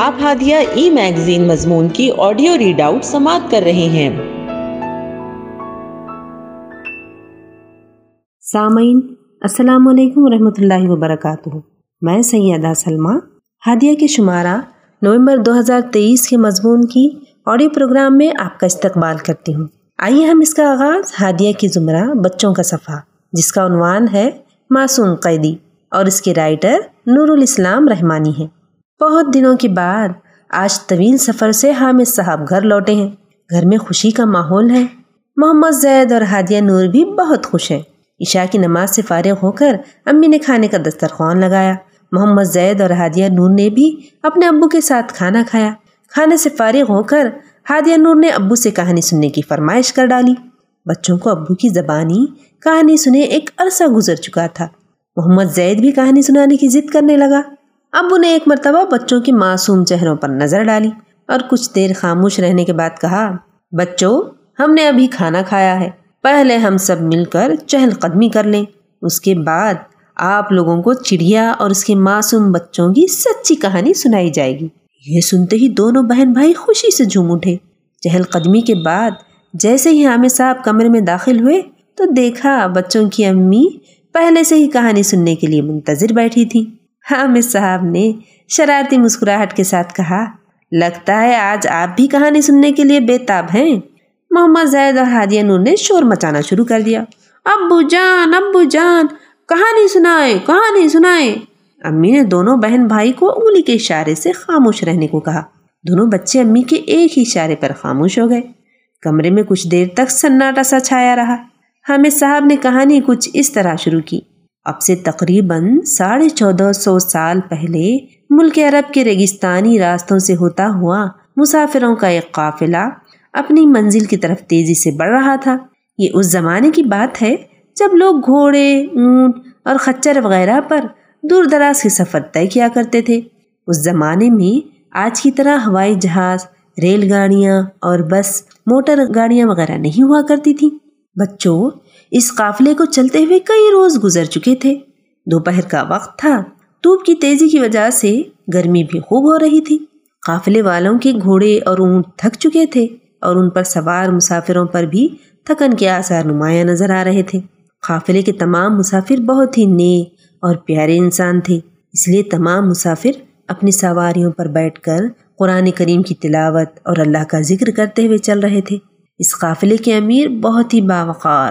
آپ ہادیہ ای میگزین مضمون کی آڈیو ریڈ آؤٹ سماعت کر رہے ہیں۔ سامعین، السلام علیکم ورحمۃ اللہ وبرکاتہ۔ میں سیدہ سلمہ، ہادیہ کے شمارہ نومبر دو ہزار تیئیس کے مضمون کی آڈیو پروگرام میں آپ کا استقبال کرتی ہوں۔ آئیے ہم اس کا آغاز ہادیہ کی زمرہ بچوں کا صفحہ، جس کا عنوان ہے معصوم قیدی اور اس کے رائٹر نور الاسلام رحمانی ہیں۔ بہت دنوں کے بعد آج طویل سفر سے حامد صاحب گھر لوٹے ہیں۔ گھر میں خوشی کا ماحول ہے۔ محمد زید اور ہادیہ نور بھی بہت خوش ہیں۔ عشاء کی نماز سے فارغ ہو کر امی نے کھانے کا دسترخوان لگایا۔ محمد زید اور ہادیہ نور نے بھی اپنے ابو کے ساتھ کھانا کھایا۔ کھانے سے فارغ ہو کر ہادیہ نور نے ابو سے کہانی سننے کی فرمائش کر ڈالی۔ بچوں کو ابو کی زبانی کہانی سنے ایک عرصہ گزر چکا تھا۔ محمد زید بھی کہانی سنانے کی ضد کرنے لگا۔ ابو نے ایک مرتبہ بچوں کی معصوم چہروں پر نظر ڈالی اور کچھ دیر خاموش رہنے کے بعد کہا، بچوں، ہم نے ابھی کھانا کھایا ہے۔ پہلے ہم سب مل کر چہل قدمی کر لیں۔ اس کے بعد آپ لوگوں کو چڑیا اور اس کے معصوم بچوں کی سچی کہانی سنائی جائے گی۔ یہ سنتے ہی دونوں بہن بھائی خوشی سے جھوم اٹھے۔ چہل قدمی کے بعد جیسے ہی عامر صاحب کمرے میں داخل ہوئے تو دیکھا بچوں کی امی پہلے سے ہی کہانی سننے کے لیے منتظر بیٹھی تھی ہاں، حامد صاحب نے شرارتی مسکراہٹ کے ساتھ کہا، لگتا ہے آج آپ بھی کہانی سننے کے لیے بے تاب ہیں۔ محمد زید اور ہادیہ نور نے شور مچانا شروع کر دیا۔ ابو جان ابو جان، کہانی سنائے کہانی سنائے۔ امی نے دونوں بہن بھائی کو انگلی کے اشارے سے خاموش رہنے کو کہا۔ دونوں بچے امی کے ایک ہی اشارے پر خاموش ہو گئے۔ کمرے میں کچھ دیر تک سناٹا سا چھایا رہا۔ ہاں، حامد صاحب نے کہانی کچھ اس طرح شروع کی۔ اب سے تقریباً ساڑھے چودہ سو سال پہلے ملک عرب کے ریگستانی راستوں سے ہوتا ہوا مسافروں کا ایک قافلہ اپنی منزل کی طرف تیزی سے بڑھ رہا تھا۔ یہ اس زمانے کی بات ہے جب لوگ گھوڑے، اونٹ اور خچر وغیرہ پر دور دراز کے سفر طے کیا کرتے تھے۔ اس زمانے میں آج کی طرح ہوائی جہاز، ریل گاڑیاں اور بس، موٹر گاڑیاں وغیرہ نہیں ہوا کرتی تھیں۔ بچوں اس قافلے کو چلتے ہوئے کئی روز گزر چکے تھے۔ دوپہر کا وقت تھا۔ دھوپ کی تیزی کی وجہ سے گرمی بھی خوب ہو رہی تھی۔ قافلے والوں کے گھوڑے اور اونٹ تھک چکے تھے اور ان پر سوار مسافروں پر بھی تھکن کے آثار نمایاں نظر آ رہے تھے۔ قافلے کے تمام مسافر بہت ہی نیک اور پیارے انسان تھے۔ اس لیے تمام مسافر اپنی سواریوں پر بیٹھ کر قرآن کریم کی تلاوت اور اللہ کا ذکر کرتے ہوئے چل رہے تھے۔ اس قافلے کے امیر بہت ہی باوقار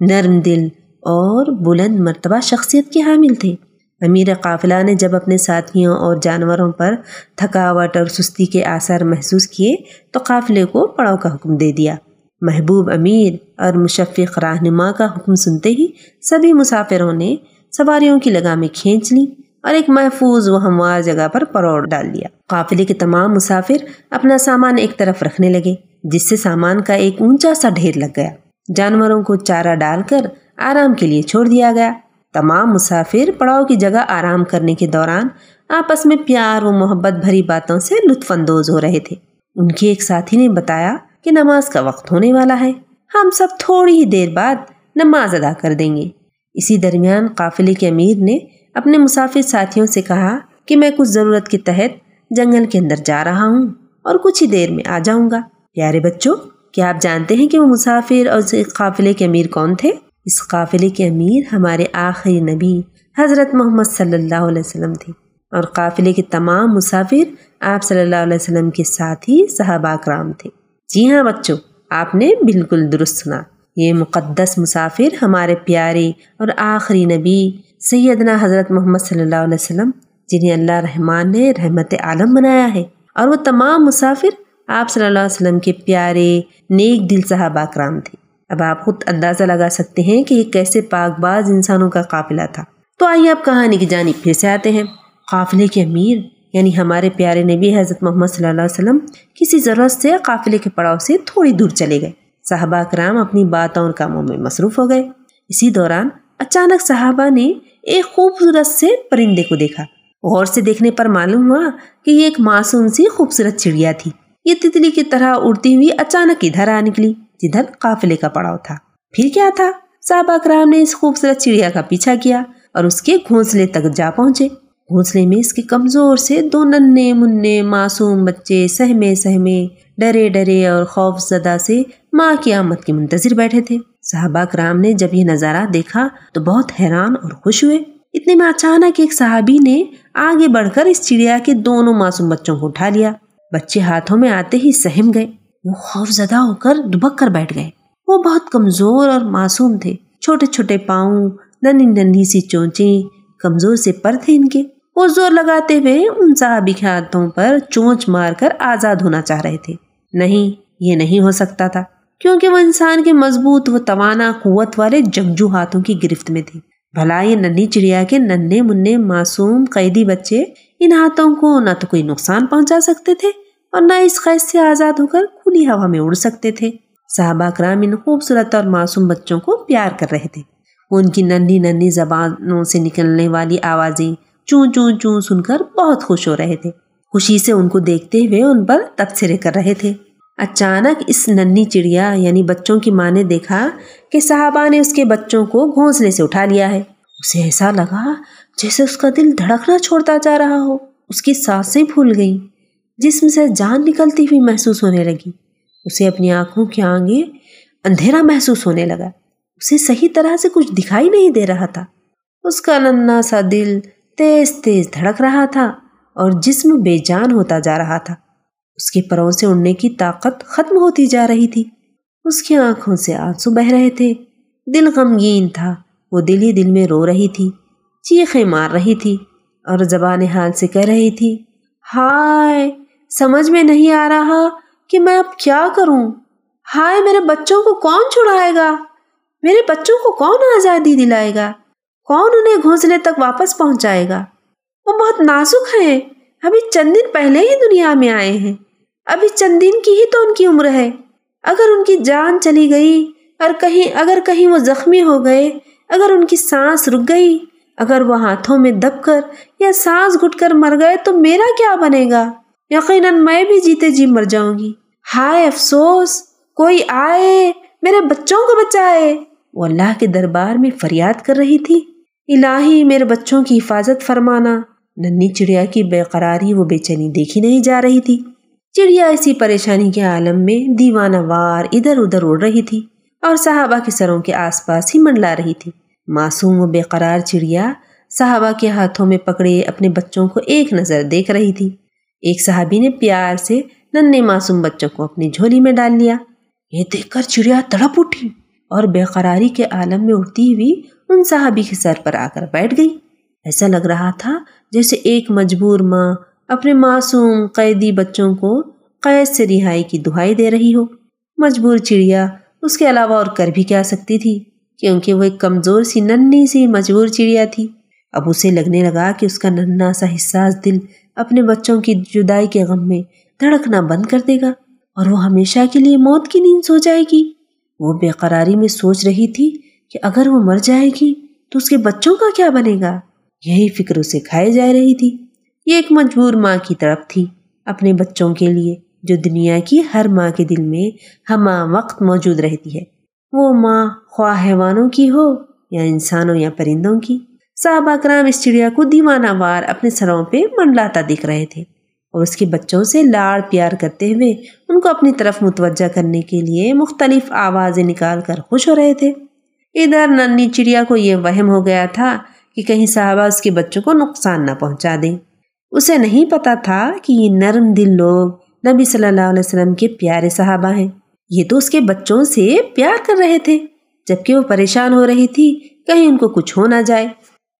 نرم دل اور بلند مرتبہ شخصیت کے حامل تھے۔ امیر قافلہ نے جب اپنے ساتھیوں اور جانوروں پر تھکاوٹ اور سستی کے آثار محسوس کیے، تو قافلے کو پڑاؤ کا حکم دے دیا۔ محبوب امیر اور مشفق رہنما کا حکم سنتے ہی سبھی مسافروں نے سواریوں کی لگامیں کھینچ لی اور ایک محفوظ و ہموار جگہ پر پروڑ ڈال دیا۔ قافلے کے تمام مسافر اپنا سامان ایک طرف رکھنے لگے، جس سے سامان کا ایک اونچا سا ڈھیر لگ گیا۔ جانوروں کو چارہ ڈال کر آرام کے لیے چھوڑ دیا گیا۔ تمام مسافر پڑاؤ کی جگہ آرام کرنے کے دوران آپس میں پیار و محبت بھری باتوں سے لطف اندوز ہو رہے تھے۔ ان کے ایک ساتھی نے بتایا کہ نماز کا وقت ہونے والا ہے۔ ہم سب تھوڑی ہی دیر بعد نماز ادا کر دیں گے۔ اسی درمیان قافلے کے امیر نے اپنے مسافر ساتھیوں سے کہا کہ میں کچھ ضرورت کے تحت جنگل کے اندر جا رہا ہوں اور کچھ ہی دیر میں آ جاؤں گا۔ پیارے بچوں کیا آپ جانتے ہیں کہ وہ مسافر اور اس قافلے کے امیر کون تھے؟ اس قافلے کے امیر ہمارے آخری نبی حضرت محمد صلی اللہ علیہ وسلم تھے۔ اور قافلے کے تمام مسافر آپ صلی اللہ علیہ وسلم کے ساتھ ہی صحابہ کرام تھے۔ جی ہاں بچوں، آپ نے بالکل درست سنا۔ یہ مقدس مسافر ہمارے پیارے اور آخری نبی سیدنا حضرت محمد صلی اللہ علیہ وسلم، جنہیں اللہ رحمان نے رحمت عالم بنایا ہے۔ اور وہ تمام مسافر آپ صلی اللہ علیہ وسلم کے پیارے نیک دل صحابہ کرام تھے۔ اب آپ خود اندازہ لگا سکتے ہیں کہ یہ کیسے پاک باز انسانوں کا قافلہ تھا۔ تو آئیے آپ کہانی کی جانب پھر سے آتے ہیں۔ قافلے کے امیر یعنی ہمارے پیارے نبی حضرت محمد صلی اللہ علیہ وسلم، کسی ضرورت سے قافلے کے پڑاؤ سے تھوڑی دور چلے گئے۔ صحابہ کرام اپنی باتوں اور کاموں میں مصروف ہو گئے۔ اسی دوران اچانک صحابہ نے ایک خوبصورت سے پرندے کو دیکھا۔ غور سے دیکھنے پر معلوم ہوا کہ یہ ایک معصوم سی خوبصورت چڑیا تھی۔ یہ تتلی کی طرح اڑتی ہوئی اچانک ادھر آ نکلی، جدھر قافلے کا پڑاؤ تھا۔ پھر کیا تھا؟ صحابہ کرام نے اس خوبصورت چڑیا کا پیچھا کیا اور اس کے گھونسلے تک جا پہنچے۔ گھونسلے میں اس کے کمزور سے دو ننے منع معصوم بچے سہمے سہمے، ڈرے ڈرے اور خوف زدہ سے ماں کی آمد کے منتظر بیٹھے تھے۔ صحابہ کرام نے جب یہ نظارہ دیکھا تو بہت حیران اور خوش ہوئے۔ اتنے میں اچانک ایک صحابی نے آگے بڑھ کر اس چڑیا کے دونوں معصوم بچوں کو اٹھا لیا۔ بچے ہاتھوں میں آتے ہی سہم گئے۔ وہ خوف زدہ ہو کر دبک کر بیٹھ گئے۔ وہ بہت کمزور اور معصوم تھے۔ چھوٹے چھوٹے پاؤں ننی ننی سی چونچیں، کمزور سے پر تھے ان کے۔ وہ زور لگاتے ہوئے ان صحابی کے ہاتھوں پر چونچ مار کر آزاد ہونا چاہ رہے تھے۔ نہیں، یہ نہیں ہو سکتا تھا، کیونکہ وہ انسان کے مضبوط و توانا قوت والے جگجو ہاتھوں کی گرفت میں تھی بھلا یہ ننی چڑیا کے ننے منع معصوم قیدی بچے ان ہاتھوں کو نہ تو کوئی نقصان پہنچا سکتے تھے اور نہ اس قید سے آزاد ہو کر کھلی ہوا میں اڑ سکتے تھے۔ صحابہ کرام ان خوبصورت اور معصوم بچوں کو پیار کر رہے تھے۔ وہ ان کی ننی ننی زبانوں سے نکلنے والی آوازیں چون چون چون سن کر بہت خوش ہو رہے تھے۔ خوشی سے ان کو دیکھتے ہوئے ان پر تبصرے کر رہے تھے۔ اچانک اس ننی چڑیا یعنی بچوں کی ماں نے دیکھا کہ صحابہ نے اس کے بچوں کو گھونسلے سے اٹھا لیا ہے۔ اسے ایسا لگا جیسے اس کا دل دھڑکنا چھوڑتا جا رہا ہو۔ اس کی سانسیں پھول گئیں۔ جسم سے جان نکلتی ہوئی محسوس ہونے لگی۔ اسے اپنی آنکھوں کے آگے اندھیرا محسوس ہونے لگا۔ اسے صحیح طرح سے کچھ دکھائی نہیں دے رہا تھا۔ اس کا ننا سا دل تیز تیز دھڑک رہا تھا اور جسم بے جان ہوتا جا رہا تھا۔ اس کے پروں سے اڑنے کی طاقت ختم ہوتی جا رہی تھی۔ اس کی آنکھوں سے آنسو بہ رہے تھے۔ دل غمگین تھا۔ وہ دل ہی دل میں رو رہی تھی۔ چیخیں مار رہی تھی۔ اور زبان حال سے کہہ رہی تھی، ہائے، سمجھ میں نہیں آ رہا کہ میں اب کیا کروں۔ ہائے، میرے بچوں کو کون چھڑائے گا؟ میرے بچوں کو کون آزادی دلائے گا؟ کون انہیں گھونسلے تک واپس پہنچائے گا؟ وہ بہت نازک ہیں۔ ابھی چند دن پہلے ہی دنیا میں آئے ہیں۔ ابھی چند دن کی ہی تو ان کی عمر ہے۔ اگر ان کی جان چلی گئی، اور کہیں، اگر کہیں وہ زخمی ہو گئے، اگر ان کی سانس رک گئی، اگر وہ ہاتھوں میں دب کر یا سانس گھٹ کر مر گئے، تو میرا کیا بنے گا؟ یقیناً میں بھی جیتے جی مر جاؤں گی۔ ہائے افسوس، کوئی آئے، میرے بچوں کو بچائے وہ اللہ کے دربار میں فریاد کر رہی تھی۔ الہی، میرے بچوں کی حفاظت فرمانا۔ ننی چڑیا کی بے قراری وہ بے چینی دیکھی نہیں جا رہی تھی۔ چڑیا اسی پریشانی کے عالم میں دیوانہ وار ادھر ادھر اڑ رہی تھی اور صحابہ کے سروں کے آس پاس ہی منڈلا رہی تھی۔ معصوم و بے قرار چڑیا صحابہ کے ہاتھوں میں پکڑے اپنے بچوں کو ایک نظر دیکھ رہی تھی۔ ایک صحابی نے پیار سے ننے معصوم بچوں کو اپنی جھولی میں ڈال لیا۔ یہ دیکھ کر چڑیا تڑپ اٹھی اور بے قراری کے عالم میں اڑتی ہوئی ان صحابی کے سر پر آ کر بیٹھ گئی۔ ایسا لگ رہا تھا جیسے ایک مجبور ماں اپنے معصوم قیدی بچوں کو قید سے رہائی کی دہائی دے رہی ہو۔ مجبور چڑیا اس کے علاوہ اور کر بھی کیا سکتی تھی، کیونکہ وہ ایک کمزور سی ننی سی مجبور چڑیا تھی۔ اب اسے لگنے لگا کہ اس کا ننا سا حساس دل اپنے بچوں کی جدائی کے غم میں دھڑکنا بند کر دے گا، اور وہ ہمیشہ کے لیے موت کی نیند سو جائے گی۔ وہ بے قراری میں سوچ رہی تھی کہ اگر وہ مر جائے گی تو اس کے بچوں کا کیا بنے گا۔ یہی فکر اسے کھائے جا رہی تھی۔ یہ ایک مجبور ماں کی طرف تھی اپنے بچوں کے لیے، جو دنیا کی ہر ماں کے دل میں ہمہ وقت موجود رہتی ہے۔ وہ ماں خواہ حیوانوں کی ہو یا انسانوں یا پرندوں کی صحابہ کرام اس چڑیا کو دیوانہ وار اپنے سروں پہ منڈلاتا دکھ رہے تھے اور اس کے بچوں سے لاڑ پیار کرتے ہوئے ان کو اپنی طرف متوجہ کرنے کے لیے مختلف آوازیں نکال کر خوش ہو رہے تھے۔ ادھر ننی چڑیا کو یہ وہم ہو گیا تھا کہ کہیں صحابہ اس کے بچوں کو نقصان نہ پہنچا دیں۔ اسے نہیں پتا تھا کہ یہ نرم دل لوگ نبی صلی اللہ علیہ وسلم کے پیارے صحابہ ہیں۔ یہ تو اس کے بچوں سے پیار کر رہے تھے۔ جبکہ وہ پریشان ہو رہی تھی، کہیں ان کو کچھ ہو نہ جائے۔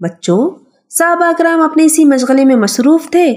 بچوں، صحابہ اکرام اپنے اسی مشغلے میں مصروف تھے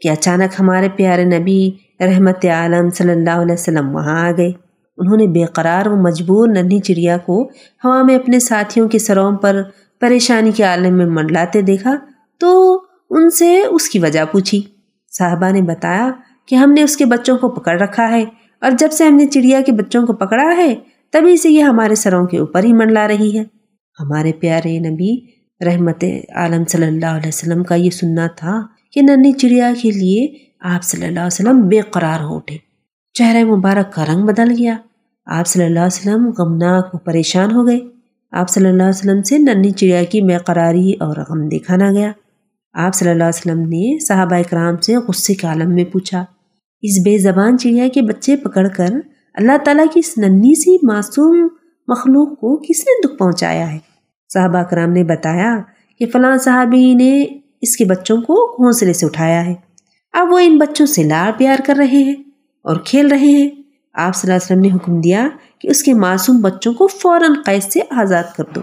کہ اچانک ہمارے پیارے نبی رحمت عالم صلی اللہ علیہ وسلم وہاں آ گئے۔ انہوں نے بے قرار و مجبور ننھی چڑیا کو ہوا میں اپنے ساتھیوں کے سروں پر پریشانی کے عالم میں منڈلاتے دیکھا تو ان سے اس کی وجہ پوچھی۔ صاحبہ نے بتایا کہ ہم نے اس کے بچوں کو پکڑ رکھا ہے اور جب سے ہم نے چڑیا کے بچوں کو پکڑا ہے، تبھی سے یہ ہمارے سروں کے اوپر ہی منڈلا رہی ہے۔ ہمارے پیارے نبی، رحمت عالم صلی اللہ علیہ وسلم کا یہ سننا تھا کہ ننی چڑیا کے لیے آپ صلی اللہ علیہ وسلم بے قرار ہو اٹھے۔ چہرہ مبارک کا رنگ بدل گیا۔ آپ صلی اللہ علیہ وسلم غمناک و پریشان ہو گئے۔ آپ صلی اللہ علیہ وسلم سے ننی چڑیا کی بے قراری اور غم دیکھا نہ گیا۔ آپ صلی اللہ علیہ وسلم نے صحابہ اکرام سے غصے کے عالم میں پوچھا، اس بے زبان چڑیا کے بچے پکڑ کر اللہ تعالیٰ کی اس ننی سی معصوم مخلوق کو کس نے دکھ پہنچایا ہے؟ صحابہ اکرام نے بتایا کہ فلاں صحابی نے اس کے بچوں کو گھونسلے سے اٹھایا ہے۔ اب وہ ان بچوں سے لاڑ پیار کر رہے ہیں اور کھیل رہے ہیں۔ آپ صلی اللہ علیہ وسلم نے حکم دیا کہ اس کے معصوم بچوں کو فوراً قید سے آزاد کر دو۔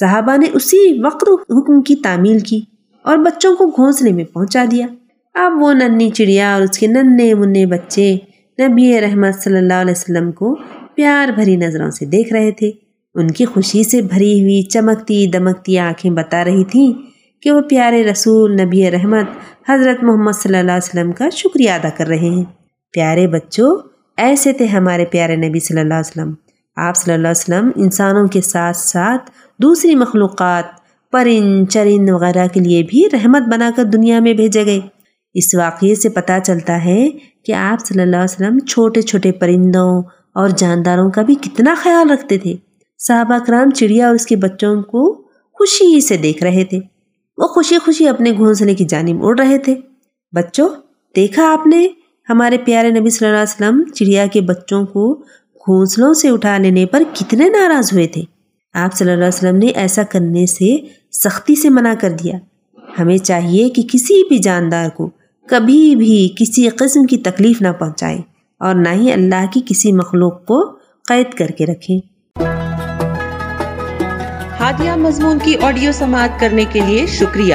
صحابہ نے اسی وقت حکم کی تعمیل کی۔ اور بچوں کو گھونسلے میں پہنچا دیا۔ اب وہ ننی چڑیا اور اس کے ننے منے بچے نبی رحمت صلی اللہ علیہ وسلم کو پیار بھری نظروں سے دیکھ رہے تھے۔ ان کی خوشی سے بھری ہوئی چمکتی دمکتی آنکھیں بتا رہی تھیں کہ وہ پیارے رسول نبی رحمت حضرت محمد صلی اللہ علیہ وسلم کا شکریہ ادا کر رہے ہیں۔ پیارے بچوں، ایسے تھے ہمارے پیارے نبی صلی اللہ علیہ وسلم۔ آپ صلی اللہ علیہ وسلم انسانوں کے ساتھ ساتھ دوسری مخلوقات پرند چرند وغیرہ کے لیے بھی رحمت بنا کر دنیا میں بھیجے گئے۔ اس واقعے سے پتہ چلتا ہے کہ آپ صلی اللہ علیہ وسلم چھوٹے چھوٹے پرندوں اور جانداروں کا بھی کتنا خیال رکھتے تھے۔ صحابہ کرام چڑیا اور اس کے بچوں کو خوشی سے دیکھ رہے تھے۔ وہ خوشی خوشی اپنے گھونسلے کی جانب اڑ رہے تھے۔ بچوں، دیکھا آپ نے، ہمارے پیارے نبی صلی اللہ علیہ وسلم چڑیا کے بچوں کو گھونسلوں سے اٹھا لینے پر کتنے ناراض ہوئے تھے۔ آپ صلی اللہ علیہ وسلم نے ایسا کرنے سے سختی سے منع کر دیا۔ ہمیں چاہیے کہ کسی بھی جاندار کو کبھی بھی کسی قسم کی تکلیف نہ پہنچائیں اور نہ ہی اللہ کی کسی مخلوق کو قید کر کے رکھیں ہادیہ مضمون کی آڈیو سماعت کرنے کے لیے شکریہ۔